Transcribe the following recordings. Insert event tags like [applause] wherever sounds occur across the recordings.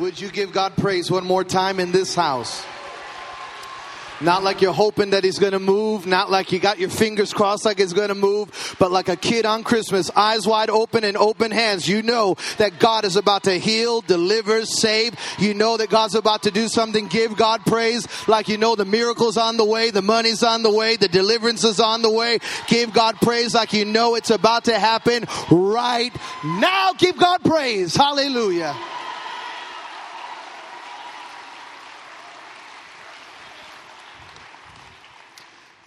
Would you give God praise one more time in this house? Not like you're hoping that he's going to move, not like you got your fingers crossed like it's going to move, but like a kid on Christmas, eyes wide open and open hands. You know that God is about to heal, deliver, save. You know that God's about to do something. Give God praise like you know the miracle's on the way, the money's on the way, the deliverance is on the way. Give God praise like you know it's about to happen right now. Give God praise. Hallelujah.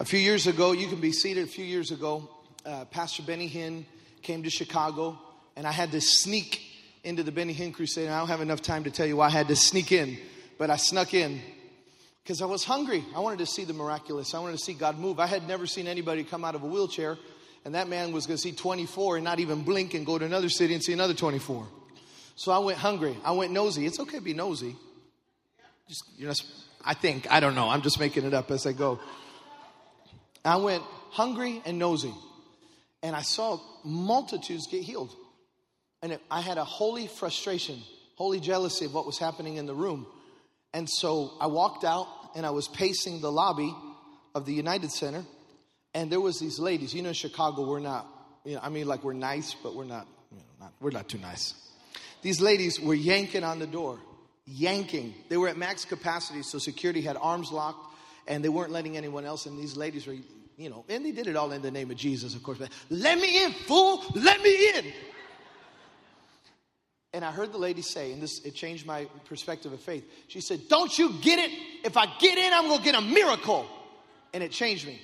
A few years ago, you can be seated. A few years ago, uh, Pastor Benny Hinn came to Chicago, and I had to sneak into the Benny Hinn crusade. I don't have enough time to tell you why I had to sneak in, but I snuck in because I was hungry. I wanted to see the miraculous. I wanted to see God move. I had never seen anybody come out of a wheelchair, and that man was going to see 24 and not even blink and go to another city and see another 24. So I went hungry. I went nosy. It's okay to be nosy. Just you know, I think I don't know. I'm just making it up as I go. I went hungry and nosy, and I saw multitudes get healed. And it, I had a holy frustration, holy jealousy of what was happening in the room. And so I walked out and I was pacing the lobby of the United Center, and there was these ladies. You know, in Chicago, we're not. You know, I mean, like we're nice, but we're not. You know, not we're not too nice. These ladies were yanking on the door, yanking. They were at max capacity, so security had arms locked and they weren't letting anyone else in. These ladies were, you know, and they did it all in the name of Jesus, of course. But let me in, fool, let me in. And I heard the lady say, and this it changed my perspective of faith. She said, Don't you get it? If I get in, I'm gonna get a miracle. And it changed me.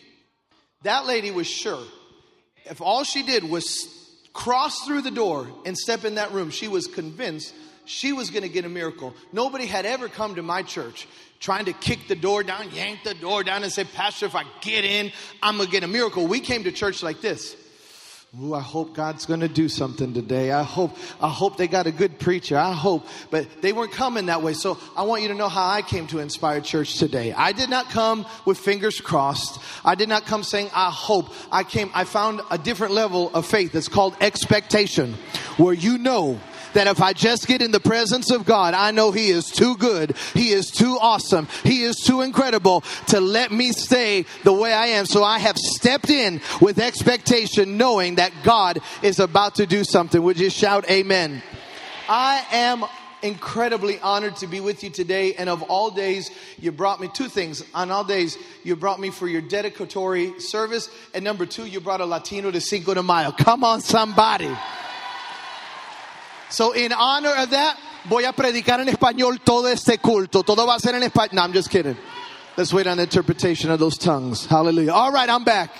That lady was sure. If all she did was cross through the door and step in that room, she was convinced she was going to get a miracle. Nobody had ever come to my church trying to kick the door down, yank the door down, and say, Pastor, if I get in, I'm going to get a miracle. We came to church like this. Ooh, I hope God's going to do something today. I hope, I hope they got a good preacher. I hope, but they weren't coming that way. So I want you to know how I came to Inspired Church today. I did not come with fingers crossed. I did not come saying, I hope. I came, I found a different level of faith that's called expectation, where you know that if I just get in the presence of God, I know He is too good, He is too awesome, He is too incredible to let me stay the way I am. So I have stepped in with expectation, knowing that God is about to do something. Would you shout amen? I am incredibly honored to be with you today. And of all days, you brought me two things. On all days, you brought me for your dedicatory service. And number two, you brought a Latino to Cinco de Mayo. Come on, somebody. So in honor of that, voy a predicar en español todo este culto. Todo va a ser en español. No, I'm just kidding. Let's wait on the interpretation of those tongues. Hallelujah. All right, I'm back.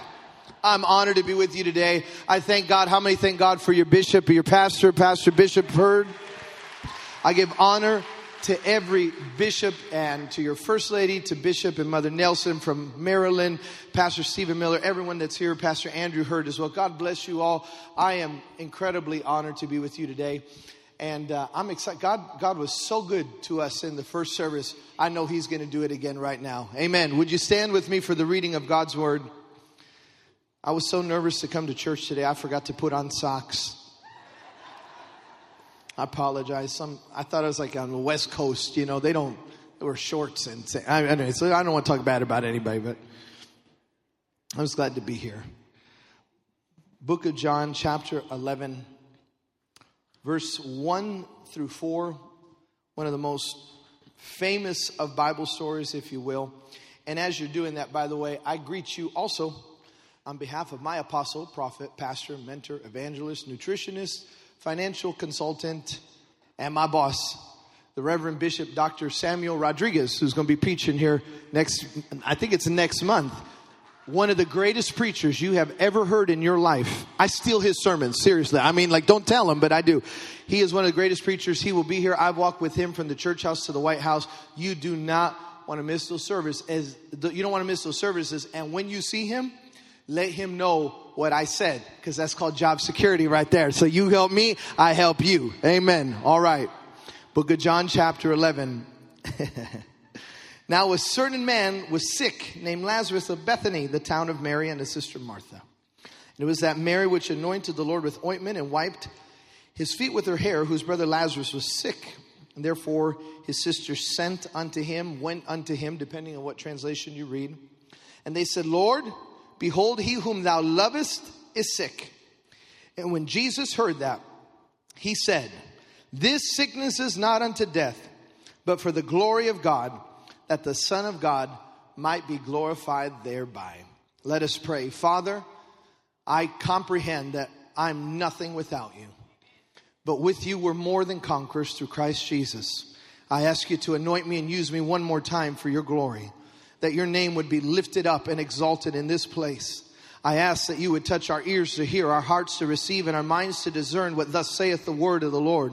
I'm honored to be with you today. I thank God. How many thank God for your bishop, your pastor, Pastor Bishop Heard? I give honor to every bishop and to your first lady, to Bishop and Mother Nelson from Maryland, Pastor Stephen Miller, everyone that's here, Pastor Andrew Heard as well. God bless you all. I am incredibly honored to be with you today. And uh, I'm excited. God, God was so good to us in the first service. I know He's going to do it again right now. Amen. Would you stand with me for the reading of God's Word? I was so nervous to come to church today, I forgot to put on socks. I apologize. Some I thought I was like on the West Coast. You know, they don't. Wear shorts and say. I, anyway, so I don't want to talk bad about anybody, but I was glad to be here. Book of John, chapter eleven, verse one through four. One of the most famous of Bible stories, if you will. And as you're doing that, by the way, I greet you also on behalf of my apostle, prophet, pastor, mentor, evangelist, nutritionist financial consultant, and my boss, the Reverend Bishop Dr. Samuel Rodriguez, who's going to be preaching here next, I think it's next month. One of the greatest preachers you have ever heard in your life. I steal his sermons, seriously. I mean, like, don't tell him, but I do. He is one of the greatest preachers. He will be here. I've walked with him from the church house to the White House. You do not want to miss those services. As you don't want to miss those services. And when you see him, let him know what I said, because that's called job security right there. So you help me, I help you. Amen. All right. Book of John, chapter 11. [laughs] now, a certain man was sick, named Lazarus of Bethany, the town of Mary and his sister Martha. And it was that Mary which anointed the Lord with ointment and wiped his feet with her hair, whose brother Lazarus was sick. And therefore, his sisters sent unto him, went unto him, depending on what translation you read. And they said, Lord, behold, he whom thou lovest is sick. And when Jesus heard that, he said, This sickness is not unto death, but for the glory of God, that the Son of God might be glorified thereby. Let us pray. Father, I comprehend that I'm nothing without you. But with you, we're more than conquerors through Christ Jesus. I ask you to anoint me and use me one more time for your glory, that your name would be lifted up and exalted in this place. I ask that you would touch our ears to hear, our hearts to receive, and our minds to discern what thus saith the word of the Lord.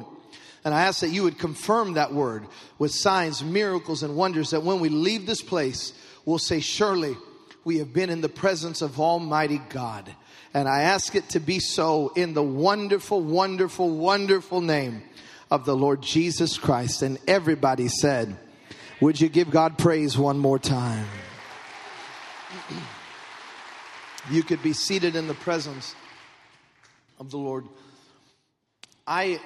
And I ask that you would confirm that word with signs, miracles, and wonders that when we leave this place, we'll say, Surely we have been in the presence of Almighty God. And I ask it to be so in the wonderful, wonderful, wonderful name of the Lord Jesus Christ. And everybody said, Would you give God praise one more time? You could be seated in the presence of the Lord. I,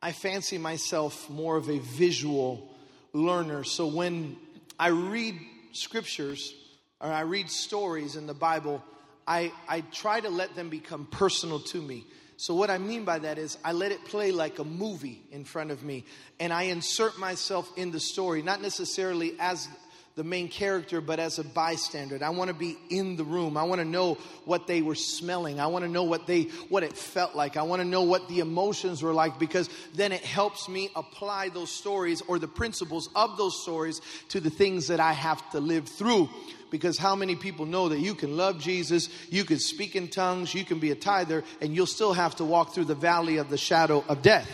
I fancy myself more of a visual learner. So when I read scriptures or I read stories in the Bible, I, I try to let them become personal to me. So, what I mean by that is, I let it play like a movie in front of me, and I insert myself in the story, not necessarily as the main character, but as a bystander. I want to be in the room. I want to know what they were smelling. I want to know what they what it felt like. I want to know what the emotions were like because then it helps me apply those stories or the principles of those stories to the things that I have to live through. Because how many people know that you can love Jesus, you can speak in tongues, you can be a tither, and you'll still have to walk through the valley of the shadow of death?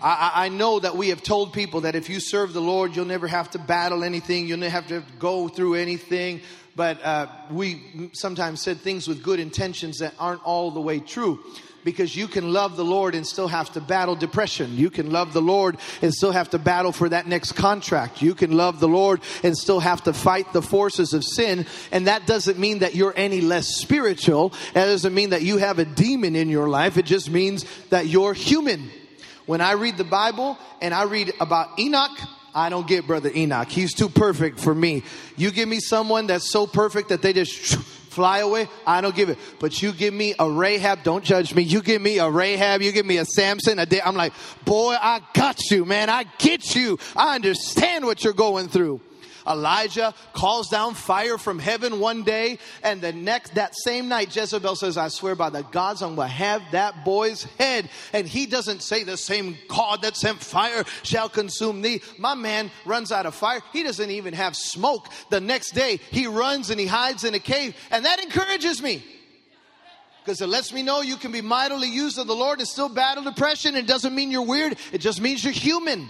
I, I, know that we have told people that if you serve the Lord, you'll never have to battle anything, you'll never have to go through anything. But uh, we sometimes said things with good intentions that aren't all the way true. Because you can love the Lord and still have to battle depression. You can love the Lord and still have to battle for that next contract. You can love the Lord and still have to fight the forces of sin. And that doesn't mean that you're any less spiritual. That doesn't mean that you have a demon in your life. It just means that you're human. When I read the Bible and I read about Enoch, I don't get Brother Enoch. He's too perfect for me. You give me someone that's so perfect that they just [sniffs] fly away, I don't give it. But you give me a Rahab, don't judge me. You give me a Rahab, you give me a Samson, a day. I'm like, boy, I got you, man. I get you. I understand what you're going through. Elijah calls down fire from heaven one day, and the next, that same night, Jezebel says, I swear by the gods, I'm going to have that boy's head. And he doesn't say, The same God that sent fire shall consume thee. My man runs out of fire. He doesn't even have smoke. The next day, he runs and he hides in a cave, and that encourages me because it lets me know you can be mightily used of the Lord and still battle depression. It doesn't mean you're weird, it just means you're human.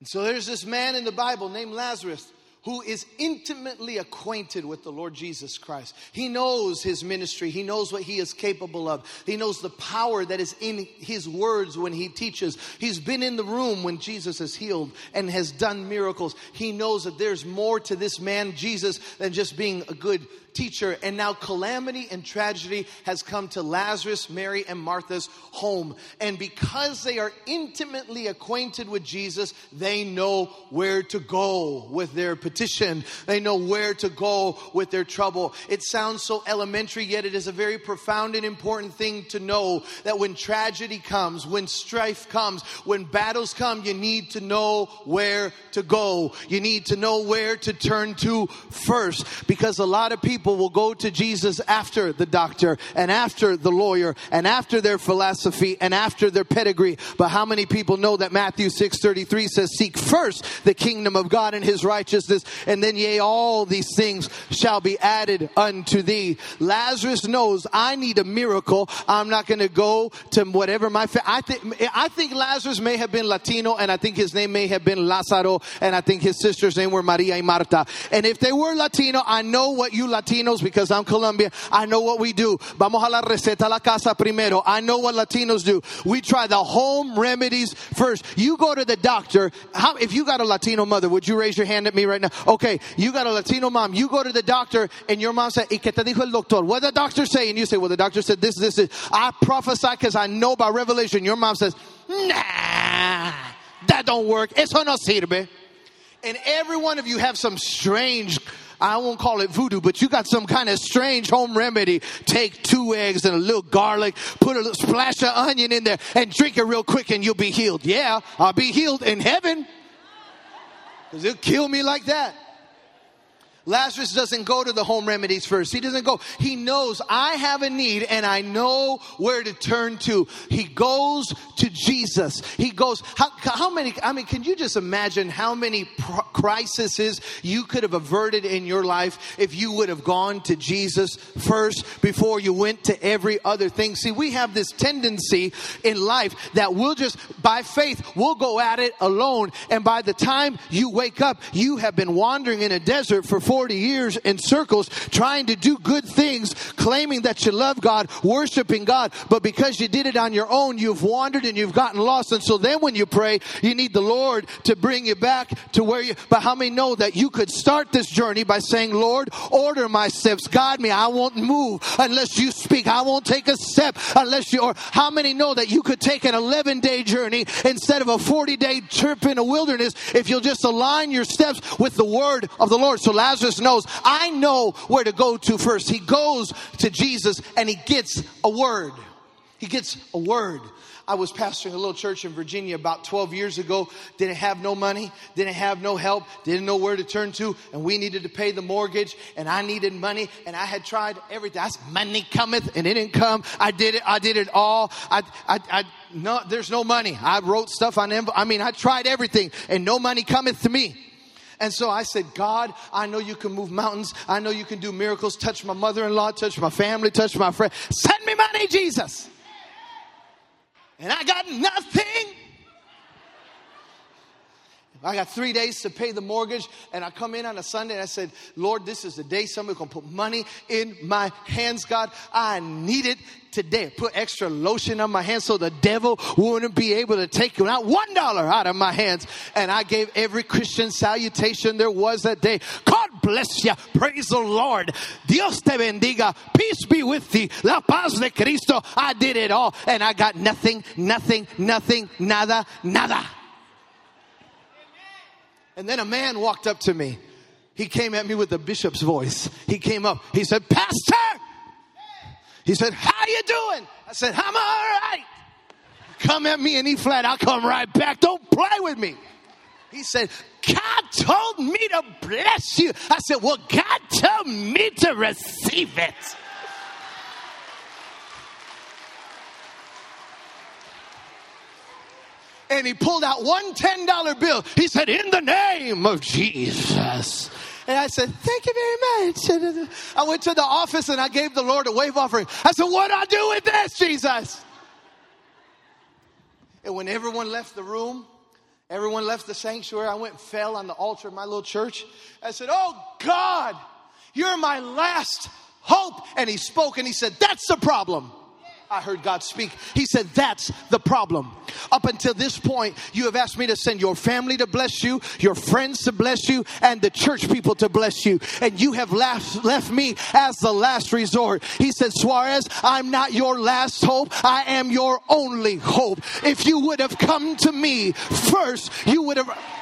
And so there's this man in the Bible named Lazarus who is intimately acquainted with the Lord Jesus Christ. He knows his ministry. He knows what he is capable of. He knows the power that is in his words when he teaches. He's been in the room when Jesus has healed and has done miracles. He knows that there's more to this man, Jesus, than just being a good teacher. And now calamity and tragedy has come to Lazarus, Mary, and Martha's home. And because they are intimately acquainted with Jesus, they know where to go with their petition. They know where to go with their trouble. It sounds so elementary, yet it is a very profound and important thing to know that when tragedy comes, when strife comes, when battles come, you need to know where to go. You need to know where to turn to first because a lot of people people will go to Jesus after the doctor and after the lawyer and after their philosophy and after their pedigree. But how many people know that Matthew 6:33 says seek first the kingdom of God and his righteousness and then yea all these things shall be added unto thee. Lazarus knows I need a miracle. I'm not going to go to whatever my fa- I think I think Lazarus may have been Latino and I think his name may have been Lazaro and I think his sister's name were Maria and Marta. And if they were Latino, I know what you Latino Latinos because I'm Colombian. I know what we do. Vamos a la receta la casa primero. I know what Latinos do. We try the home remedies first. You go to the doctor. How, if you got a Latino mother, would you raise your hand at me right now? Okay, you got a Latino mom. You go to the doctor and your mom said, ¿Y qué te dijo el doctor? What the doctor say? And you say, well, the doctor said this, this, this. I prophesy because I know by revelation. Your mom says, nah, that don't work. Eso no sirve. And every one of you have some strange I won't call it voodoo, but you got some kind of strange home remedy. Take two eggs and a little garlic, put a little splash of onion in there, and drink it real quick, and you'll be healed. Yeah, I'll be healed in heaven. Because it'll kill me like that. Lazarus doesn't go to the home remedies first. He doesn't go. He knows I have a need and I know where to turn to. He goes to Jesus. He goes, how, how many, I mean, can you just imagine how many crises you could have averted in your life if you would have gone to Jesus first before you went to every other thing? See, we have this tendency in life that we'll just, by faith, we'll go at it alone. And by the time you wake up, you have been wandering in a desert for four 40 years in circles trying to do good things, claiming that you love God, worshiping God, but because you did it on your own, you've wandered and you've gotten lost. And so then when you pray, you need the Lord to bring you back to where you, but how many know that you could start this journey by saying, Lord, order my steps, guide me. I won't move unless you speak. I won't take a step unless you, or how many know that you could take an 11 day journey instead of a 40 day trip in a wilderness if you'll just align your steps with the word of the Lord. So Lazarus Jesus knows, I know where to go to first. He goes to Jesus and he gets a word. He gets a word. I was pastoring a little church in Virginia about 12 years ago. Didn't have no money, didn't have no help, didn't know where to turn to, and we needed to pay the mortgage, and I needed money, and I had tried everything. That's money cometh, and it didn't come. I did it. I did it all. I, I, I no, there's no money. I wrote stuff on. I mean, I tried everything, and no money cometh to me. And so I said, God, I know you can move mountains. I know you can do miracles. Touch my mother in law, touch my family, touch my friend. Send me money, Jesus. And I got nothing. I got three days to pay the mortgage, and I come in on a Sunday and I said, Lord, this is the day somebody's gonna put money in my hands, God. I need it today. Put extra lotion on my hands so the devil wouldn't be able to take not one dollar out of my hands. And I gave every Christian salutation there was that day. God bless you. Praise the Lord. Dios te bendiga. Peace be with thee. La paz de Cristo. I did it all, and I got nothing, nothing, nothing, nada, nada. And then a man walked up to me. He came at me with a bishop's voice. He came up. He said, Pastor. He said, How you doing? I said, I'm all right. Come at me and he flat. I'll come right back. Don't play with me. He said, God told me to bless you. I said, Well, God told me to receive it. And he pulled out one $10 bill. He said, In the name of Jesus. And I said, Thank you very much. I went to the office and I gave the Lord a wave offering. I said, What do I do with this, Jesus? And when everyone left the room, everyone left the sanctuary, I went and fell on the altar of my little church. I said, Oh God, you're my last hope. And he spoke and he said, That's the problem. I heard God speak. He said, That's the problem. Up until this point, you have asked me to send your family to bless you, your friends to bless you, and the church people to bless you. And you have left, left me as the last resort. He said, Suarez, I'm not your last hope. I am your only hope. If you would have come to me first, you would have.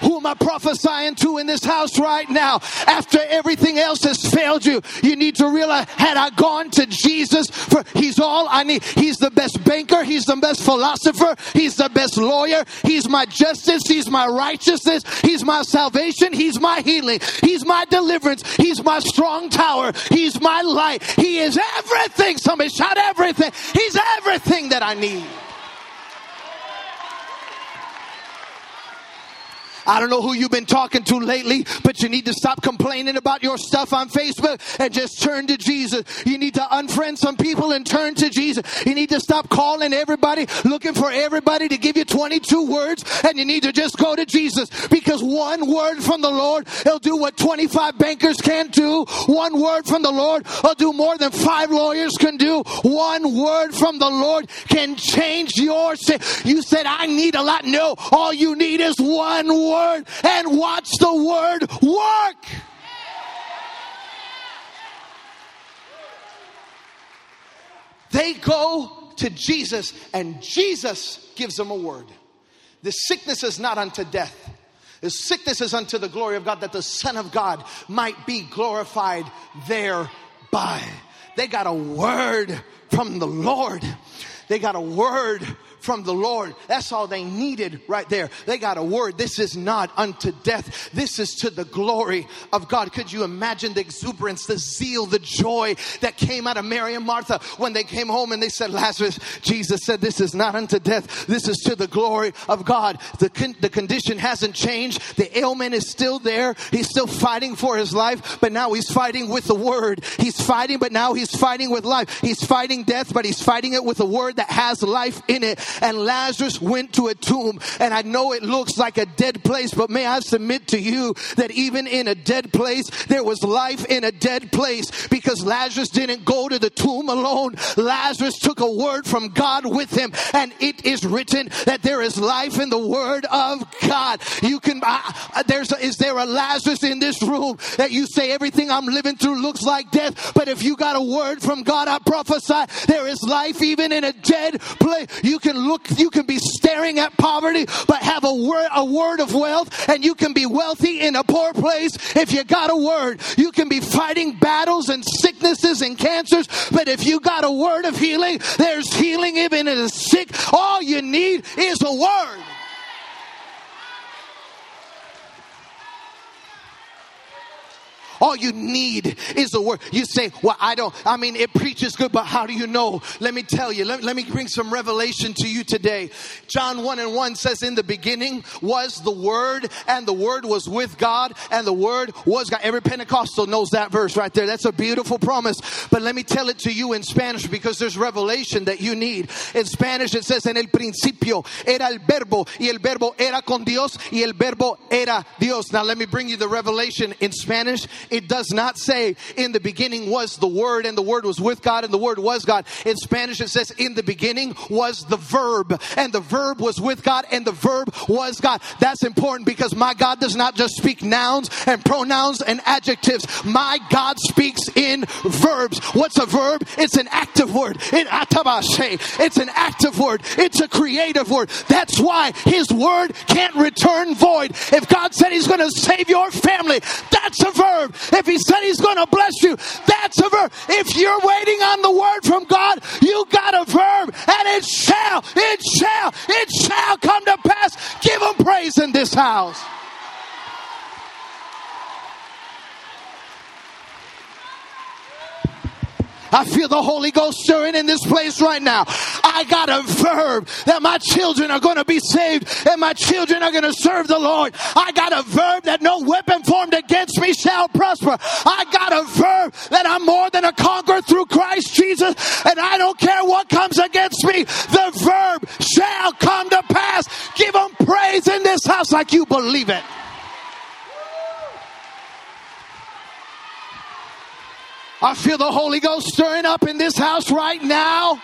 Who am I prophesying to in this house right now? After everything else has failed you, you need to realize had I gone to Jesus for He's all I need. He's the best banker, He's the best philosopher, He's the best lawyer, He's my justice, He's my righteousness, He's my salvation, He's my healing, He's my deliverance, He's my strong tower, He's my light, He is everything. Somebody shout everything. He's everything that I need. I don't know who you've been talking to lately, but you need to stop complaining about your stuff on Facebook and just turn to Jesus. You need to unfriend some people and turn to Jesus. You need to stop calling everybody, looking for everybody to give you 22 words, and you need to just go to Jesus because one word from the Lord, he'll do what 25 bankers can't do. One word from the Lord will do more than five lawyers can do. One word from the Lord can change your sin. You said, I need a lot. No, all you need is one word and watch the word work. They go to Jesus and Jesus gives them a word. The sickness is not unto death. The sickness is unto the glory of God that the Son of God might be glorified thereby. They got a word from the Lord. They got a word from the Lord. That's all they needed right there. They got a word. This is not unto death. This is to the glory of God. Could you imagine the exuberance, the zeal, the joy that came out of Mary and Martha when they came home and they said, Lazarus, Jesus said, this is not unto death. This is to the glory of God. The, con- the condition hasn't changed. The ailment is still there. He's still fighting for his life, but now he's fighting with the word. He's fighting, but now he's fighting with life. He's fighting death, but he's fighting it with a word that has life in it and Lazarus went to a tomb. And I know it looks like a dead place, but may I submit to you that even in a dead place, there was life in a dead place because Lazarus didn't go to the tomb alone. Lazarus took a word from God with him, and it is written that there is life in the word of God. You can, uh, there's, a, is there a Lazarus in this room that you say everything I'm living through looks like death, but if you got a word from God, I prophesy there is life even in a dead place. You can look, you can be staring at poverty, but have a word, a word of wealth, and you can be wealthy in a poor place if you got a word. You can be fighting battles and sicknesses and cancers, but if you got a word of healing, there's healing even in the sick. All you need is a word. All you need is a word. You say, Well, I don't, I mean, it preaches good, but how do you know? Let me tell you, let, let me bring some revelation to you today. John 1 and 1 says, In the beginning was the Word, and the Word was with God, and the Word was God. Every Pentecostal knows that verse right there. That's a beautiful promise. But let me tell it to you in Spanish because there's revelation that you need. In Spanish, it says, En el principio era el verbo, y el verbo era con Dios, y el verbo era Dios. Now, let me bring you the revelation in Spanish. It does not say in the beginning was the word and the word was with God and the word was God. In Spanish it says in the beginning was the verb and the verb was with God and the verb was God. That's important because my God does not just speak nouns and pronouns and adjectives. My God speaks in verbs. What's a verb? It's an active word. It It's an active word. It's a creative word. That's why his word can't return void. If God said he's going to save your family, that's a verb. If he said he's going to bless you, that's a verb. If you're waiting on the word from God, you got a verb and it shall, it shall, it shall come to pass. Give him praise in this house. I feel the Holy Ghost stirring in this place right now. I got a verb that my children are going to be saved and my children are going to serve the Lord. I got a verb that no weapon formed against me shall prosper. I got a verb that I'm more than a conqueror through Christ Jesus and I don't care what comes against me. The verb shall come to pass. Give them praise in this house like you believe it. I feel the Holy Ghost stirring up in this house right now.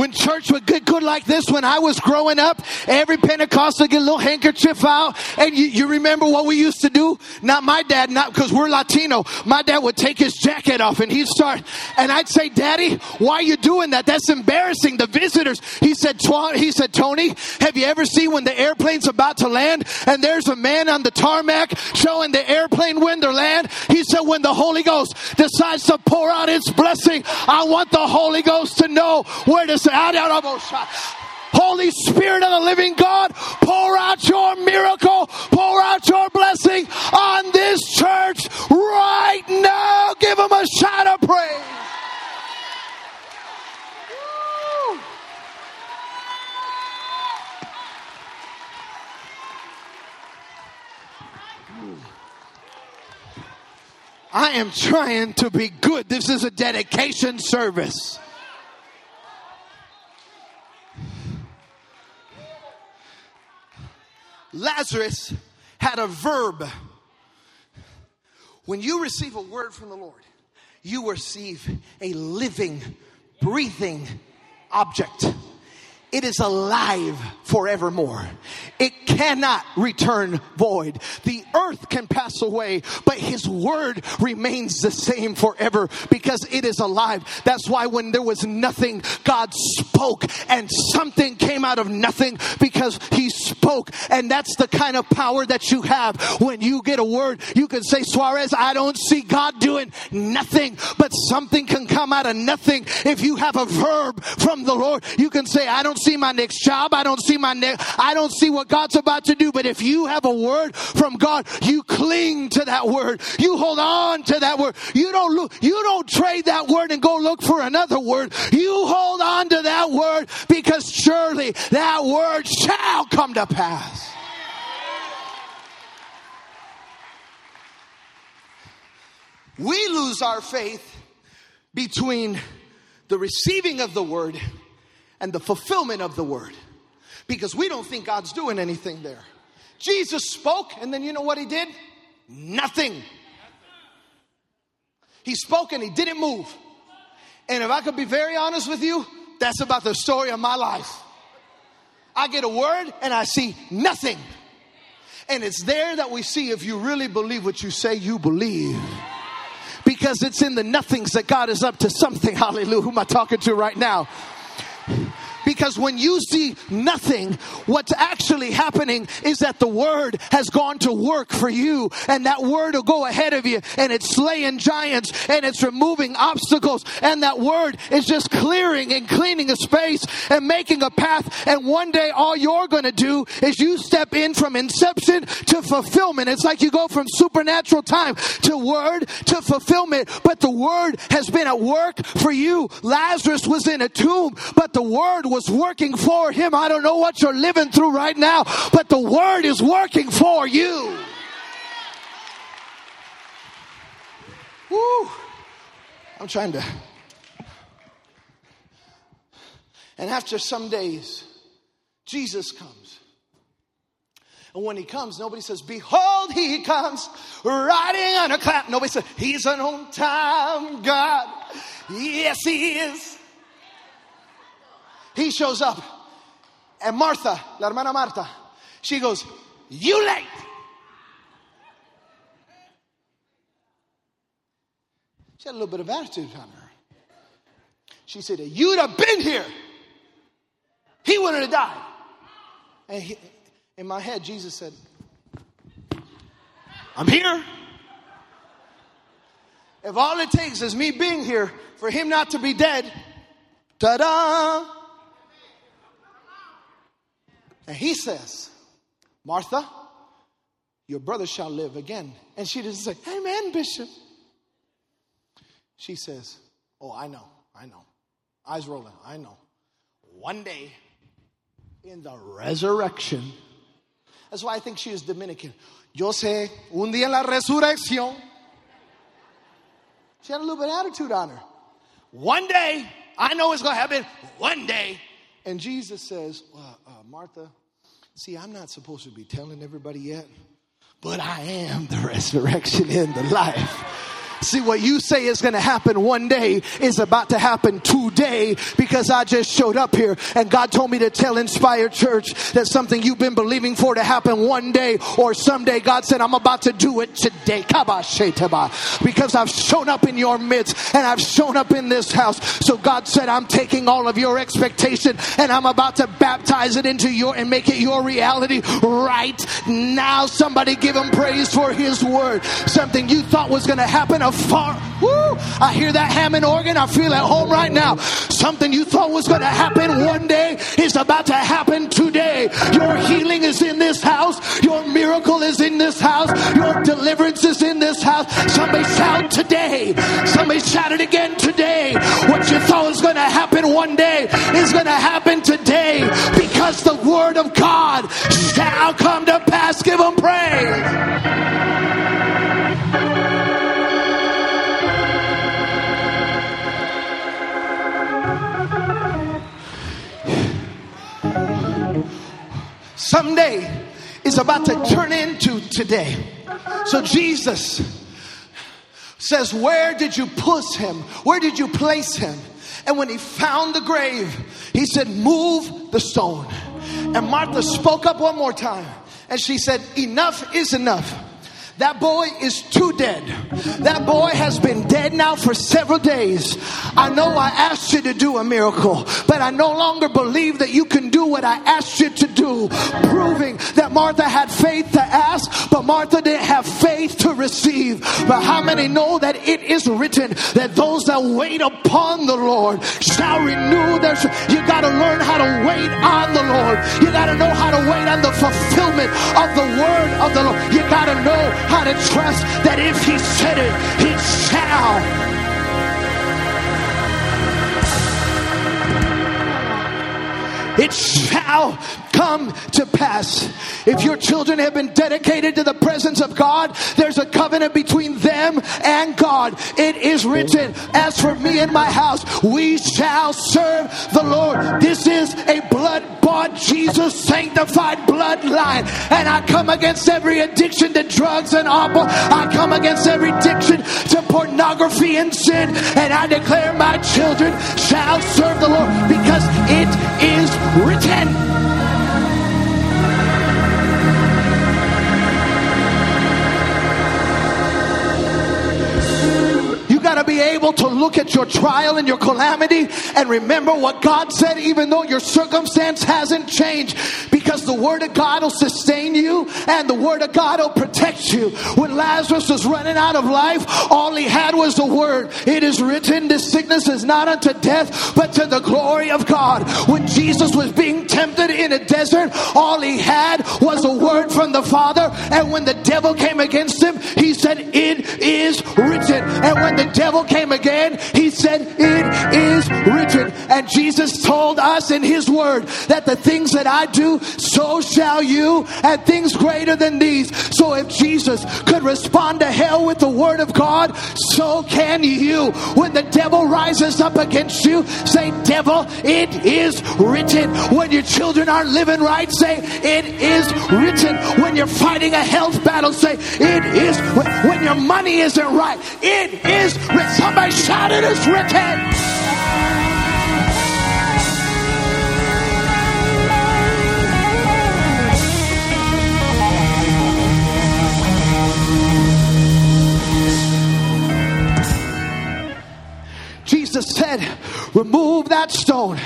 When church would get good like this, when I was growing up, every Pentecostal get a little handkerchief out. And you, you remember what we used to do? Not my dad, not because we're Latino. My dad would take his jacket off and he'd start. And I'd say, Daddy, why are you doing that? That's embarrassing. The visitors. He said, he said, Tony, have you ever seen when the airplane's about to land and there's a man on the tarmac showing the airplane when they land? He said, when the Holy Ghost decides to pour out its blessing, I want the Holy Ghost to know where to Holy Spirit of the living God, pour out your miracle, pour out your blessing on this church right now. Give them a shout of praise. I am trying to be good. This is a dedication service. Lazarus had a verb. When you receive a word from the Lord, you receive a living, breathing object. It is alive forevermore. It cannot return void. The earth can pass away, but his word remains the same forever because it is alive. That's why when there was nothing, God spoke and something came out of nothing because he spoke. And that's the kind of power that you have when you get a word. You can say, Suarez, I don't see God doing nothing, but something can come out of nothing. If you have a verb from the Lord, you can say, I don't see my next job. I don't see my next, I don't see what God's about to do. But if you have a word from God, you cling to that word. You hold on to that word. You don't look, you don't trade that word and go look for another word. You hold on to that word because surely that word shall come to pass. We lose our faith between the receiving of the word and the fulfillment of the word because we don't think God's doing anything there. Jesus spoke, and then you know what he did? Nothing. He spoke and he didn't move. And if I could be very honest with you, that's about the story of my life. I get a word and I see nothing. And it's there that we see if you really believe what you say you believe. Because it's in the nothings that God is up to something. [laughs] Hallelujah. Who am I talking to right now? Because when you see nothing, what's actually happening is that the word has gone to work for you, and that word will go ahead of you, and it's slaying giants, and it's removing obstacles, and that word is just clearing and cleaning a space and making a path. And one day, all you're going to do is you step in from inception to fulfillment. It's like you go from supernatural time to word to fulfillment, but the word has been at work for you. Lazarus was in a tomb, but the word was working for him. I don't know what you're living through right now, but the word is working for you. Woo. I'm trying to. And after some days, Jesus comes. And when he comes, nobody says, Behold, he comes riding on a cloud. Nobody says, He's an on time God. Yes, he is. He shows up. And Martha, la hermana Marta, she goes, You late. She had a little bit of attitude on her. She said, You'd have been here. He wouldn't have died. And he, in my head, Jesus said, I'm here. If all it takes is me being here for him not to be dead, ta da! And he says, Martha, your brother shall live again. And she doesn't say, Amen, Bishop. She says, Oh, I know, I know. Eyes rolling, I know. One day in the resurrection, that's why I think she is Dominican. Yo sé, un día en la resurrección. She had a little bit of attitude on her. One day, I know it's going to happen. One day. And Jesus says, well, uh, Martha, see, I'm not supposed to be telling everybody yet, but I am the [laughs] resurrection and the life. See, what you say is going to happen one day is about to happen today because I just showed up here and God told me to tell Inspired Church that something you've been believing for to happen one day or someday. God said, I'm about to do it today. Because I've shown up in your midst and I've shown up in this house. So God said, I'm taking all of your expectation and I'm about to baptize it into your and make it your reality right now. Somebody give him praise for his word. Something you thought was going to happen far. Woo, I hear that Hammond organ. I feel at home right now. Something you thought was going to happen one day is about to happen today. Your healing is in this house. Your miracle is in this house. Your deliverance is in this house. Somebody shout today. Somebody shout it again today. What you thought was going to happen one day is going to happen today because the word of God shall come to pass. Give them praise. Someday is about to turn into today. So Jesus says, Where did you put him? Where did you place him? And when he found the grave, he said, Move the stone. And Martha spoke up one more time and she said, Enough is enough. That boy is too dead. That boy has been dead now for several days. I know I asked you to do a miracle, but I no longer believe that you can do what I asked you to do. Proving that Martha had faith to ask, but Martha didn't have receive. But how many know that it is written that those that wait upon the Lord shall renew their? You got to learn how to wait on the Lord. You got to know how to wait on the fulfillment of the word of the Lord. You got to know how to trust that if He said it, He shall. It shall come to pass. If your children have been dedicated to the presence of God, there's a covenant between them and God. It is written, As for me and my house, we shall serve the Lord. This is a blood bought, Jesus sanctified bloodline. And I come against every addiction to drugs and alcohol. I come against every addiction to pornography and sin. And I declare my children shall serve the Lord because it is written. Got to be able to look at your trial and your calamity and remember what God said, even though your circumstance hasn't changed, because the Word of God will sustain you and the Word of God will protect you. When Lazarus was running out of life, all he had was the Word. It is written, This sickness is not unto death, but to the glory of God. When Jesus was being tempted in a desert, all he had was a word from the Father. And when the devil came against him, he said, It is written. And when the devil came again, he said, It is written. And Jesus told us in his word that the things that I do, so shall you, and things greater than these. So if Jesus could respond to hell with the word of God, so can you. When the devil rises up against you, say, Devil, it is written. When your children aren't living right, say, It is written. When you're fighting a health battle, say, It is. When your money isn't right, it is written. Somebody shout it is written. Jesus said, Remove that stone.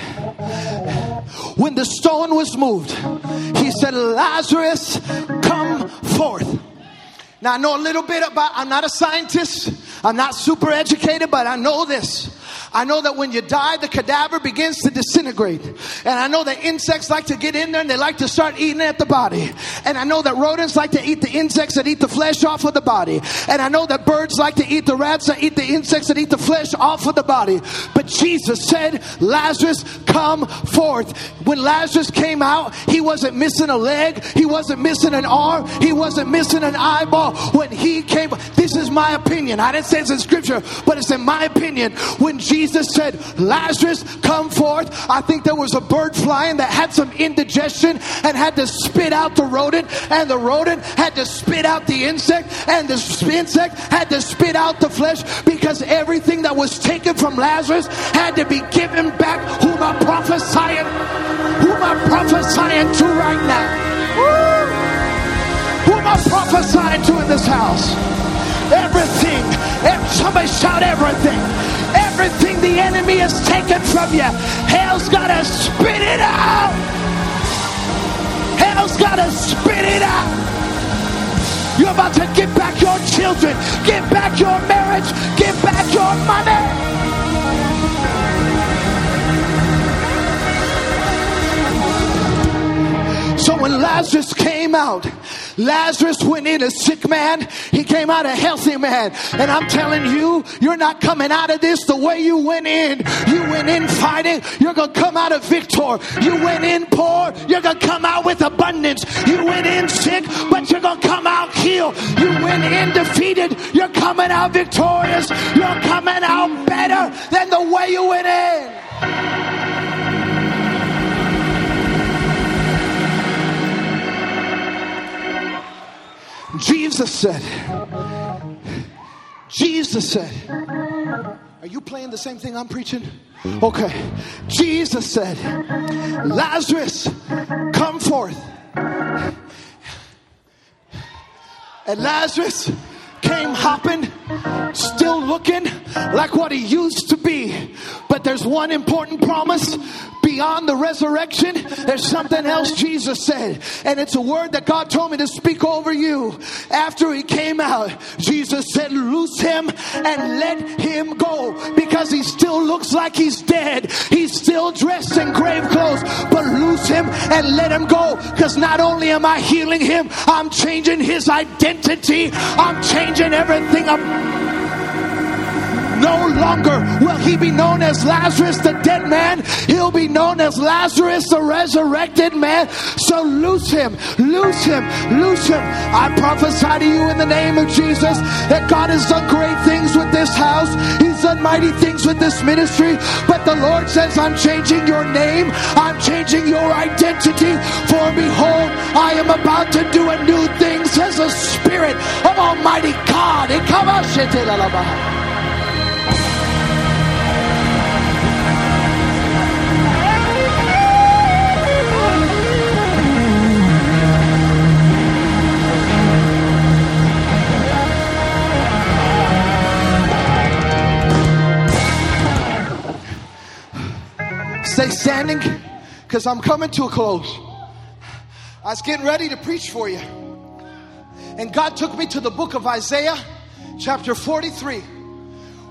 When the stone was moved, he said, Lazarus, come forth. Now, I know a little bit about, I'm not a scientist, I'm not super educated, but I know this. I know that when you die, the cadaver begins to disintegrate. And I know that insects like to get in there and they like to start eating at the body. And I know that rodents like to eat the insects that eat the flesh off of the body. And I know that birds like to eat the rats that eat the insects that eat the flesh off of the body. But Jesus said, Lazarus, come forth. When Lazarus came out, he wasn't missing a leg, he wasn't missing an arm, he wasn't missing an eyeball. When he came, this is my opinion. I didn't say it's in scripture, but it's in my opinion. When Jesus Jesus said, Lazarus, come forth. I think there was a bird flying that had some indigestion and had to spit out the rodent, and the rodent had to spit out the insect, and the insect had to spit out the flesh because everything that was taken from Lazarus had to be given back. Whom I'm prophesying, whom I'm prophesying to right now. Woo! Whom I'm prophesying to in this house. Everything. Somebody shout everything everything the enemy has taken from you, hell's got to spit it out. Hell's got to spit it out. You're about to give back your children, give back your marriage, give back your money. So when Lazarus came out, Lazarus went in a sick man, he came out a healthy man. And I'm telling you, you're not coming out of this the way you went in. You went in fighting, you're going to come out a victor. You went in poor, you're going to come out with abundance. You went in sick, but you're going to come out healed. You went in defeated, you're coming out victorious. You're coming out better than the way you went in. Jesus said, Jesus said, Are you playing the same thing I'm preaching? Okay. Jesus said, Lazarus, come forth. And Lazarus came hopping, still looking like what he used to be. But there's one important promise beyond the resurrection, there's something else Jesus said. And it's a word that God told me to speak over you. After he came out, Jesus said, Loose him and let him go because he still looks like he's dead. He's still dressed in grave clothes, but loose him and let him go because not only am I healing him, I'm changing his identity, I'm changing everything. I'm no longer will he be known as Lazarus, the dead man. He'll be known as Lazarus, the resurrected man. So loose him, loose him, loose him. I prophesy to you in the name of Jesus that God has done great things with this house. He's done mighty things with this ministry. But the Lord says, I'm changing your name, I'm changing your identity. For behold, I am about to do a new thing, says the Spirit of Almighty God. Stay standing because I'm coming to a close. I was getting ready to preach for you. And God took me to the book of Isaiah, chapter 43,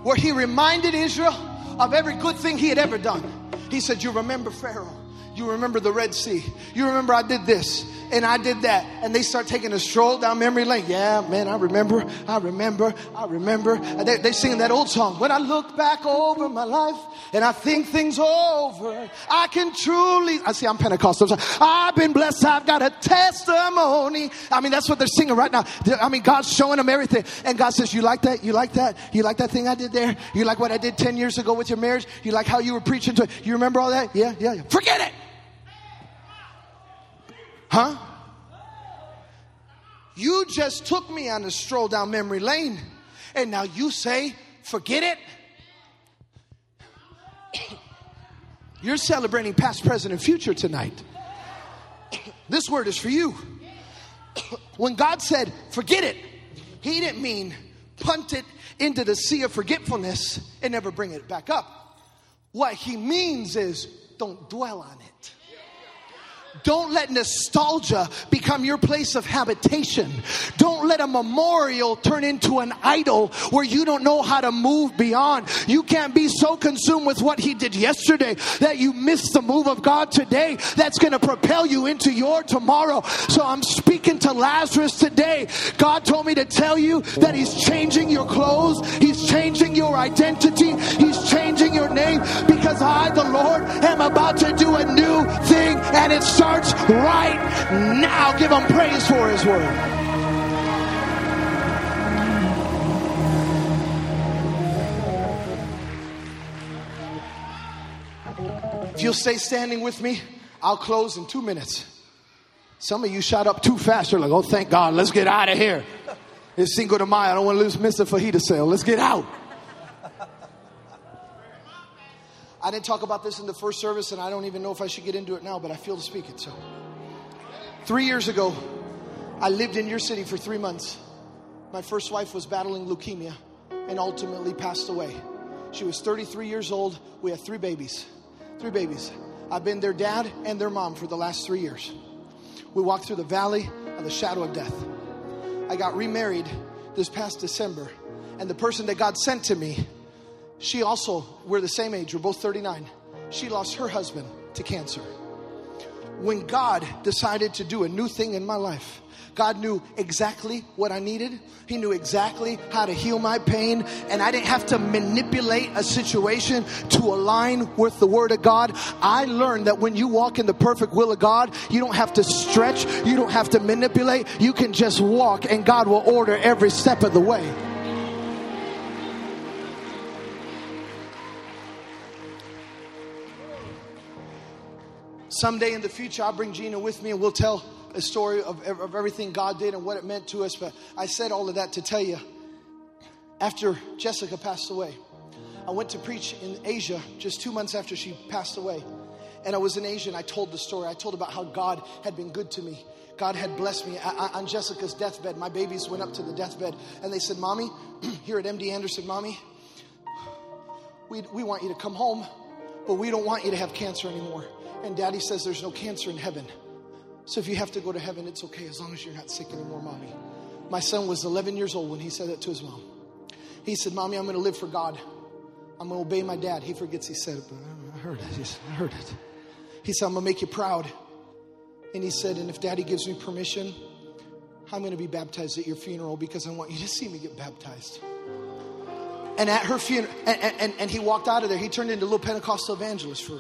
where He reminded Israel of every good thing He had ever done. He said, You remember Pharaoh. You remember the Red Sea. You remember I did this and I did that. And they start taking a stroll down memory lane. Yeah, man, I remember, I remember, I remember. They, they singing that old song. When I look back over my life and I think things over, I can truly, I see I'm Pentecostal. So I've been blessed. I've got a testimony. I mean, that's what they're singing right now. I mean, God's showing them everything. And God says, you like that? You like that? You like that thing I did there? You like what I did 10 years ago with your marriage? You like how you were preaching to, it? you remember all that? Yeah, yeah, yeah. Forget it. Huh? You just took me on a stroll down memory lane, and now you say, forget it? [coughs] You're celebrating past, present, and future tonight. This word is for you. [coughs] When God said, forget it, He didn't mean punt it into the sea of forgetfulness and never bring it back up. What He means is don't dwell on it. Don't let nostalgia become your place of habitation. Don't let a memorial turn into an idol where you don't know how to move beyond. You can't be so consumed with what he did yesterday that you miss the move of God today that's going to propel you into your tomorrow. So I'm speaking to Lazarus today. God told me to tell you that he's changing your clothes. He's changing your identity. He's changing your name because I, the Lord, am about to do a new thing and it's right now. Give him praise for his word. If you'll stay standing with me, I'll close in two minutes. Some of you shot up too fast. You're like, oh, thank God, let's get out of here. It's Cinco de Mayo. I don't want to lose Mr. Fajita sale. Let's get out. I didn't talk about this in the first service, and I don't even know if I should get into it now, but I feel to speak it. So, three years ago, I lived in your city for three months. My first wife was battling leukemia and ultimately passed away. She was 33 years old. We had three babies. Three babies. I've been their dad and their mom for the last three years. We walked through the valley of the shadow of death. I got remarried this past December, and the person that God sent to me she also, we're the same age, we're both 39. She lost her husband to cancer. When God decided to do a new thing in my life, God knew exactly what I needed. He knew exactly how to heal my pain. And I didn't have to manipulate a situation to align with the Word of God. I learned that when you walk in the perfect will of God, you don't have to stretch, you don't have to manipulate. You can just walk, and God will order every step of the way. Someday in the future, I'll bring Gina with me and we'll tell a story of, of everything God did and what it meant to us. But I said all of that to tell you after Jessica passed away, I went to preach in Asia just two months after she passed away. And I was in Asia and I told the story. I told about how God had been good to me. God had blessed me. I, I, on Jessica's deathbed, my babies went up to the deathbed and they said, Mommy, [clears throat] here at MD Anderson, Mommy, we, we want you to come home, but we don't want you to have cancer anymore. And Daddy says there's no cancer in heaven. So if you have to go to heaven, it's okay as long as you're not sick anymore, Mommy. My son was 11 years old when he said that to his mom. He said, Mommy, I'm going to live for God. I'm going to obey my dad. He forgets he said it, but I heard it. He said, I heard it. He said, I'm going to make you proud. And he said, And if daddy gives me permission, I'm going to be baptized at your funeral because I want you to see me get baptized. And at her funeral, and, and, and he walked out of there. He turned into a little Pentecostal evangelist for,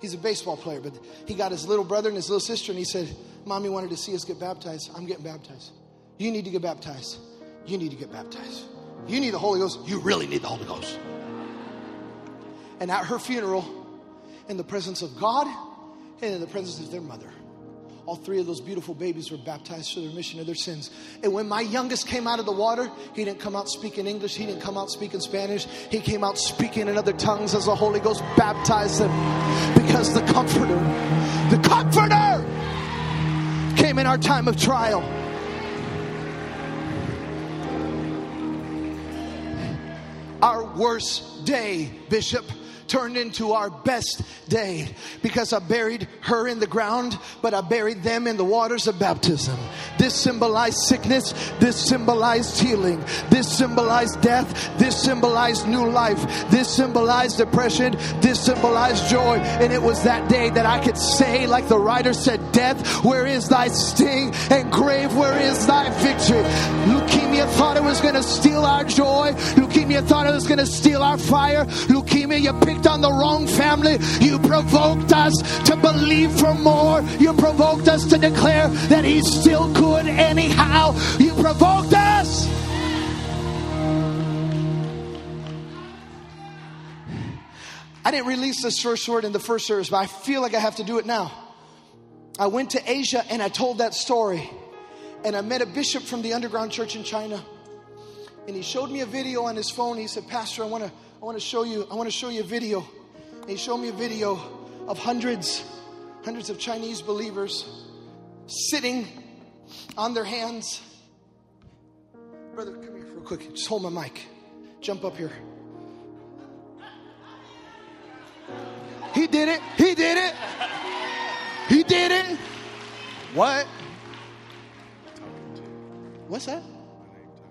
he's a baseball player, but he got his little brother and his little sister, and he said, Mommy wanted to see us get baptized. I'm getting baptized. You need to get baptized. You need to get baptized. You need the Holy Ghost. You really need the Holy Ghost. And at her funeral, in the presence of God and in the presence of their mother, all three of those beautiful babies were baptized for the remission of their sins. And when my youngest came out of the water, he didn't come out speaking English, he didn't come out speaking Spanish, he came out speaking in other tongues as the Holy Ghost baptized them. Because the Comforter, the Comforter came in our time of trial. Our worst day, Bishop turned into our best day because I buried her in the ground, but I buried them in the waters of baptism. This symbolized sickness, this symbolized healing, this symbolized death, this symbolized new life, this symbolized depression, this symbolized joy. And it was that day that I could say, like the writer said, Death, where is thy sting? And grave, where is thy victory? Leukemia thought it was going to steal our joy. Leukemia thought it was going to steal our fire. Leukemia, you picked on the wrong family. You provoked us to believe for more. You provoked us to declare that He's still good anyhow. You provoked us. I didn't release this first word in the first service, but I feel like I have to do it now. I went to Asia and I told that story. And I met a bishop from the underground church in China. And he showed me a video on his phone. He said, Pastor, I want to I want to show you, I want to show you a video. And he showed me a video of hundreds, hundreds of Chinese believers sitting on their hands. Brother, come here real quick. Just hold my mic. Jump up here. He did it. He did it. He did it. What? What's that?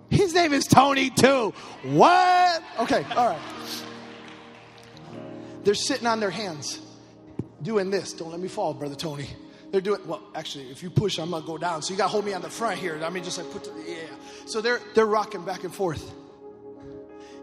His name is Tony too. What? Okay, all right. They're sitting on their hands doing this. Don't let me fall, brother Tony. They're doing well. Actually, if you push, I'm gonna go down. So you gotta hold me on the front here. I mean, just like put the yeah. So they're they're rocking back and forth.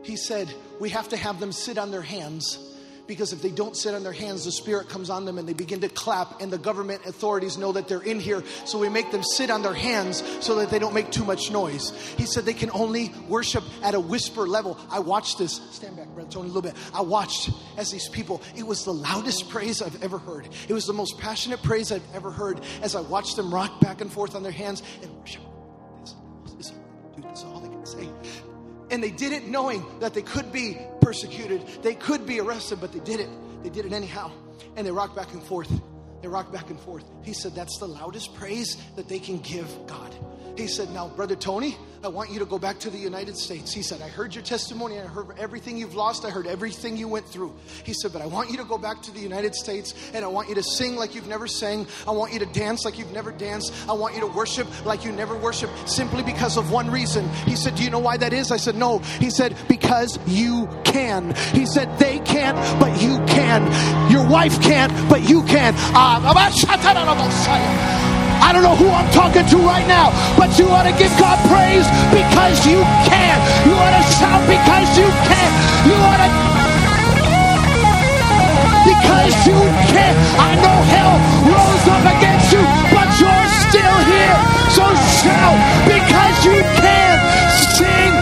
He said we have to have them sit on their hands because if they don't sit on their hands, the Spirit comes on them and they begin to clap, and the government authorities know that they're in here. So we make them sit on their hands so that they don't make too much noise. He said they can only worship at a whisper level. I watched this. Stand back, Brother Tony, a little bit. I watched as these people, it was the loudest praise I've ever heard. It was the most passionate praise I've ever heard as I watched them rock back and forth on their hands and worship. This, this, dude, this is all they can say. And they did it knowing that they could be persecuted, they could be arrested, but they did it. They did it anyhow. And they rocked back and forth. They rocked back and forth. He said, That's the loudest praise that they can give God. He said, Now, Brother Tony, I want you to go back to the United States. He said, I heard your testimony. I heard everything you've lost. I heard everything you went through. He said, But I want you to go back to the United States and I want you to sing like you've never sang. I want you to dance like you've never danced. I want you to worship like you never worshiped simply because of one reason. He said, Do you know why that is? I said, No. He said, Because you can. He said, They can't, but you can. Your wife can't, but you can. Uh, I don't know who I'm talking to right now, but you ought to give God praise because you can. You ought to shout because you can. You ought to because you can. I know hell rose up against you, but you're still here. So shout because you can. Sing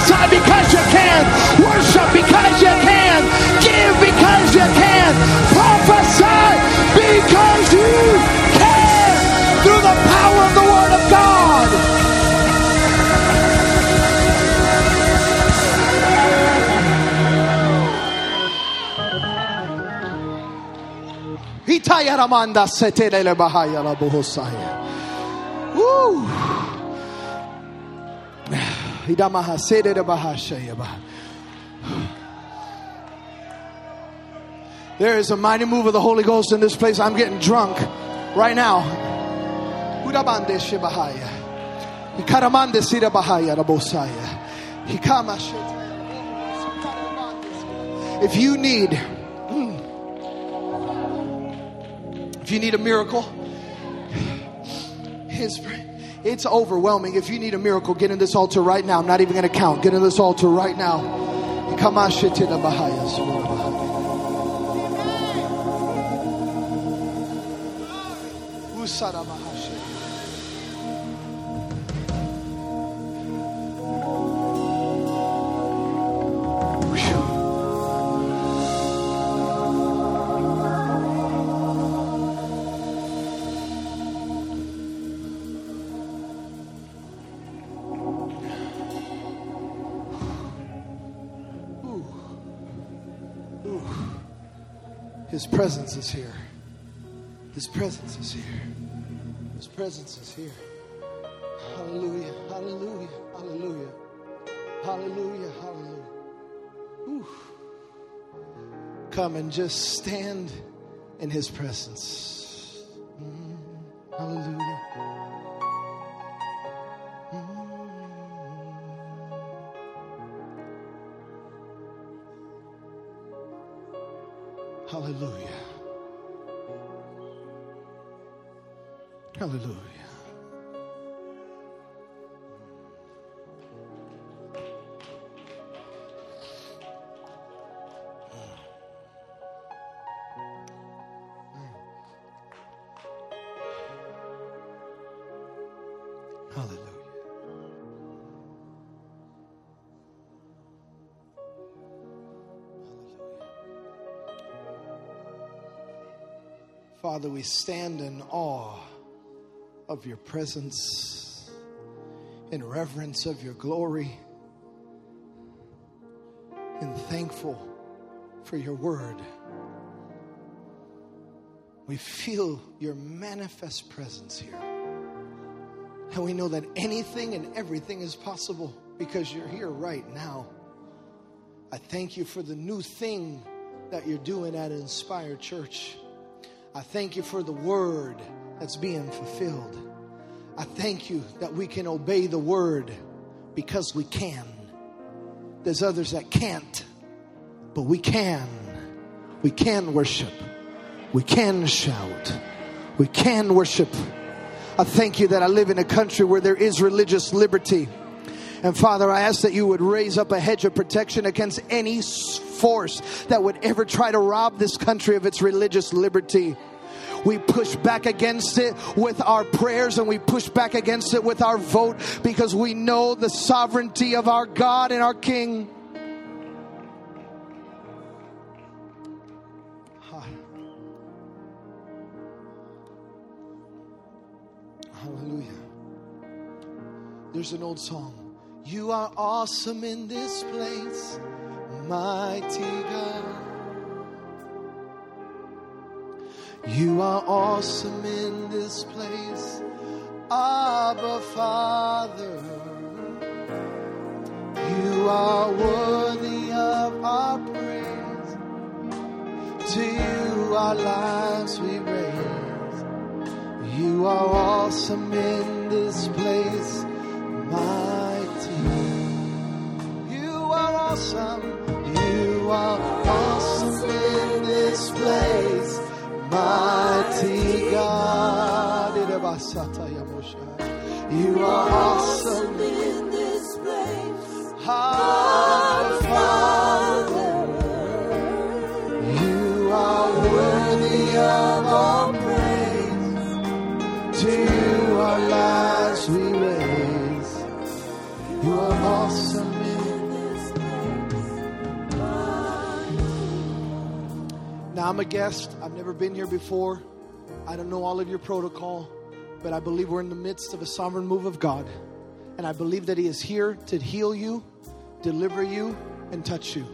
prophesy because you can. Worship because you can. Give because you can. Prophesy because you can. Through the power of the Word of God. Ooh. There is a mighty move of the Holy Ghost in this place. I'm getting drunk right now. If you need if you need a miracle, his it's overwhelming. If you need a miracle, get in this altar right now. I'm not even going to count. Get in this altar right now. Bahaya, subhana presence is here. His presence is here. His presence is here. Hallelujah. Hallelujah. Hallelujah. Hallelujah. Hallelujah. Whew. Come and just stand in his presence. Mm. Hallelujah. Hallelujah. Hallelujah. Father, we stand in awe of your presence, in reverence of your glory, and thankful for your word. We feel your manifest presence here. And we know that anything and everything is possible because you're here right now. I thank you for the new thing that you're doing at Inspire Church. I thank you for the word that's being fulfilled. I thank you that we can obey the word because we can. There's others that can't, but we can. We can worship. We can shout. We can worship. I thank you that I live in a country where there is religious liberty. And Father, I ask that you would raise up a hedge of protection against any force that would ever try to rob this country of its religious liberty. We push back against it with our prayers and we push back against it with our vote because we know the sovereignty of our God and our King. Hallelujah. There's an old song. You are awesome in this place, mighty God. You are awesome in this place, Abba Father. You are worthy of our praise. To you our lives we raise. You are awesome in this place, mighty. Awesome. You are awesome in this place, mighty God. You are awesome in this place. Our Father. You are worthy of our praise. To you our lives we raise. You are awesome Now, I'm a guest. I've never been here before. I don't know all of your protocol, but I believe we're in the midst of a sovereign move of God. And I believe that He is here to heal you, deliver you, and touch you.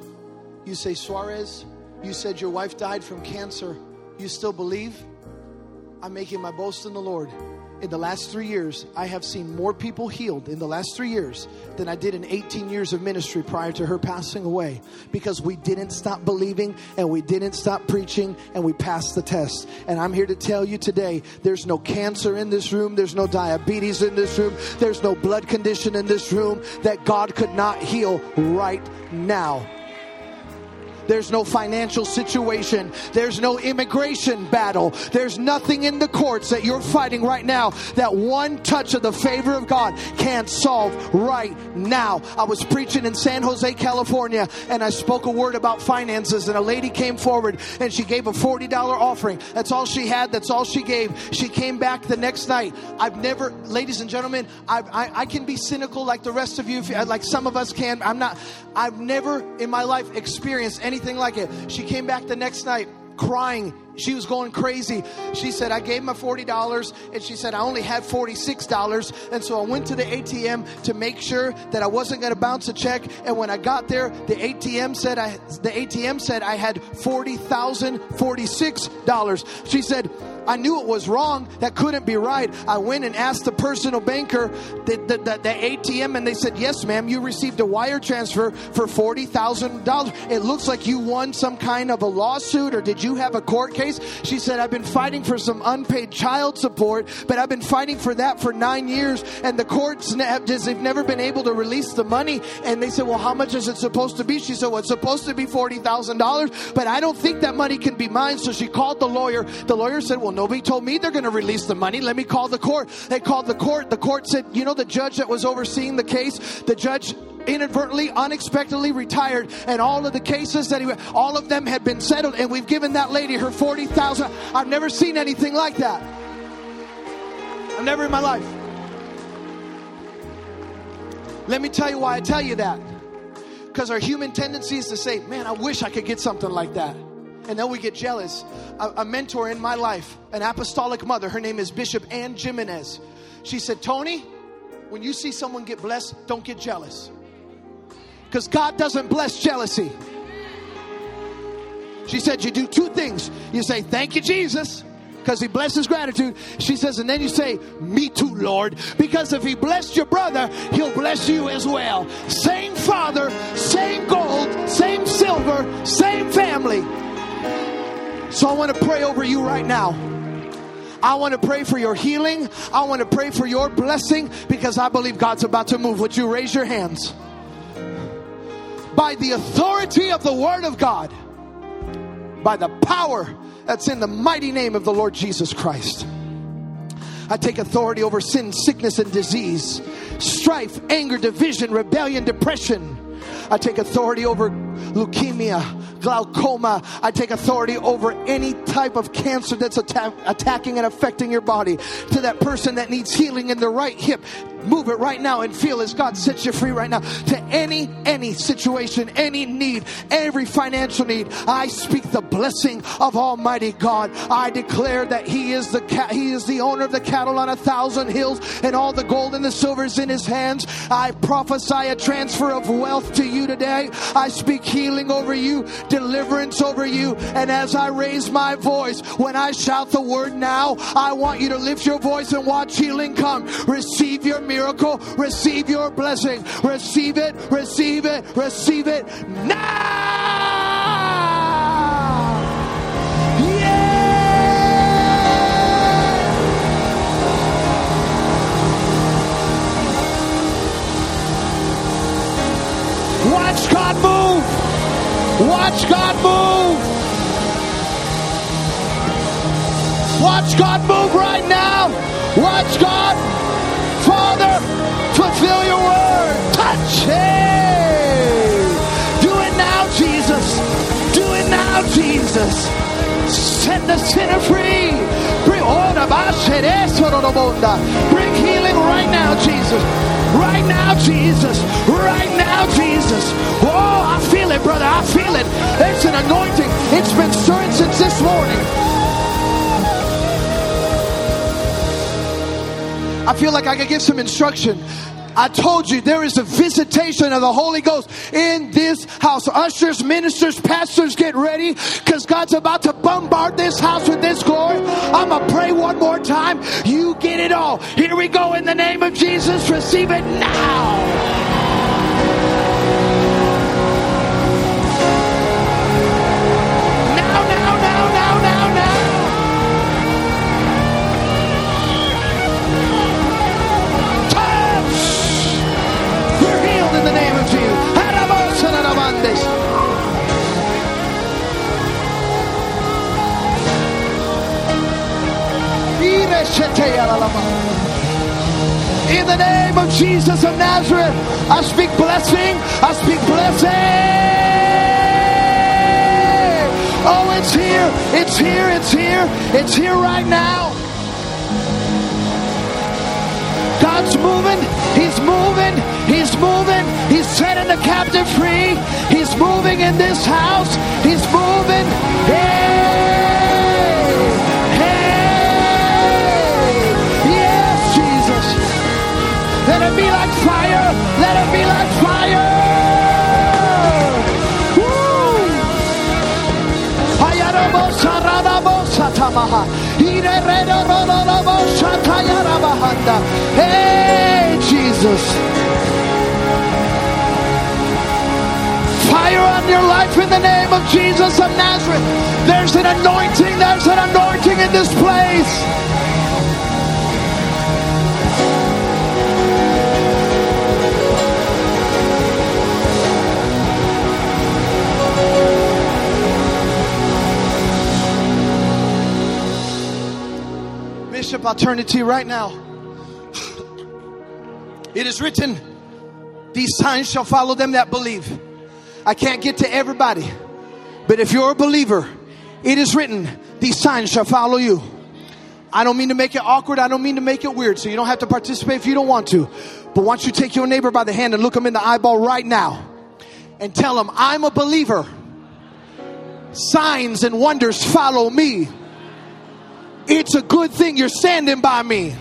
You say, Suarez, you said your wife died from cancer You still believe? I'm making my boast in the Lord. In the last three years, I have seen more people healed in the last three years than I did in 18 years of ministry prior to her passing away because we didn't stop believing and we didn't stop preaching and we passed the test. And I'm here to tell you today there's no cancer in this room, there's no diabetes in this room, there's no blood condition in this room that God could not heal right now. There's no financial situation. There's no immigration battle. There's nothing in the courts that you're fighting right now that one touch of the favor of God can't solve right now. I was preaching in San Jose, California, and I spoke a word about finances, and a lady came forward and she gave a $40 offering. That's all she had. That's all she gave. She came back the next night. I've never, ladies and gentlemen, I, I, I can be cynical like the rest of you, like some of us can. I'm not, I've never in my life experienced anything like it. She came back the next night crying. She was going crazy. She said, I gave my $40 and she said, I only had $46. And so I went to the ATM to make sure that I wasn't going to bounce a check. And when I got there, the ATM said I, the ATM said I had $40,046. She said, I knew it was wrong. That couldn't be right. I went and asked the personal banker, the, the, the, the ATM, and they said, Yes, ma'am, you received a wire transfer for $40,000. It looks like you won some kind of a lawsuit, or did you have a court case? She said, I've been fighting for some unpaid child support, but I've been fighting for that for nine years, and the courts have just, they've never been able to release the money. And they said, Well, how much is it supposed to be? She said, Well, it's supposed to be $40,000, but I don't think that money can be mine. So she called the lawyer. The lawyer said, Well, nobody told me they're going to release the money. Let me call the court. They called the court. The court said, You know, the judge that was overseeing the case, the judge inadvertently unexpectedly retired and all of the cases that he all of them had been settled and we've given that lady her 40,000 I've never seen anything like that I've never in my life let me tell you why I tell you that because our human tendency is to say man I wish I could get something like that and then we get jealous. A, a mentor in my life, an apostolic mother, her name is Bishop Anne Gimenez. She said, Tony, when you see someone get blessed, don't get jealous. Because God doesn't bless jealousy. She said, You do two things. You say, Thank you, Jesus, because he blesses gratitude. She says, And then you say, Me too, Lord, because if he blessed your brother, he'll bless you as well. Same father, same gold, same silver, same family. So I want to pray over you right now. I want to pray for your healing. I want to pray for your blessing because I believe God's about to move. Would you raise your hands? By the authority of the Word of God, by the power that's in the mighty name of the Lord Jesus Christ. I take authority over sin, sickness, and disease, strife, anger, division, rebellion, depression. I take authority over leukemia, glaucoma. I take authority over any type of cancer that's atta- attacking and affecting your body. To that person that needs healing in the right hip, move it right now and feel as God sets you free right now. To any any situation, any need, every financial need, I speak the blessing of Almighty God. I declare that He is the ca- He is the owner of the cattle on a thousand hills, and all the gold and the silver is in His hands. I prophesy a transfer of wealth to you today. I speak healing over you, deliverance over you, and as I raise my voice, when I shout the word now, I want you to lift your voice and watch healing come. Receive your miracle, receive your blessing, receive it, receive it, receive it now. Yeah! Watch God move. Watch God move. Watch God move right now. Watch God, Father, fulfill your word. Touch it. Do it now, Jesus. Do it now, Jesus. Set the sinner free. Bring, oh, bonda. Eh, bring healing right now, Jesus. Right now, Jesus. Right now, Jesus. Oh, I feel it, brother. I feel it. There's an anointing. It's been stirring since this morning. I feel like I could give some instruction. I told you there is a visitation of the Holy Ghost in this house. Ushers, ministers, pastors, get ready because God's about to bombard this house with this glory. I'm going to pray one more time. You get it all. Here we go in the name of Jesus. Receive it now. Now, In the name of Jesus of Nazareth, I speak blessing. I speak blessing. Oh, it's here. It's here. It's here. It's here right now. God's moving. He's moving. He's moving. He's setting the captive free. He's moving in this house. He's moving. Let it be like fire. Hey, Jesus. Fire on your life in the name of Jesus of Nazareth. There's an anointing. There's an anointing in this place. I'll turn it to you right now. It is written, These signs shall follow them that believe. I can't get to everybody, but if you're a believer, it is written, These signs shall follow you. I don't mean to make it awkward. I don't mean to make it weird. So you don't have to participate if you don't want to. But once you take your neighbor by the hand and look him in the eyeball right now and tell him, I'm a believer. Signs and wonders follow me. It's a good thing you're standing by me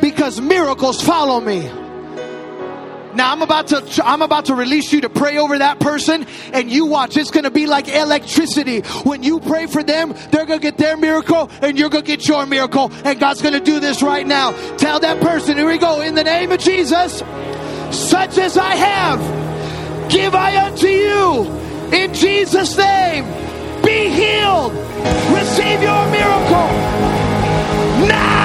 because miracles follow me. Now I'm about to I'm about to release you to pray over that person and you watch it's going to be like electricity. When you pray for them, they're going to get their miracle and you're going to get your miracle and God's going to do this right now. Tell that person, here we go in the name of Jesus, such as I have give I unto you in Jesus name. Be healed. Receive your miracle now.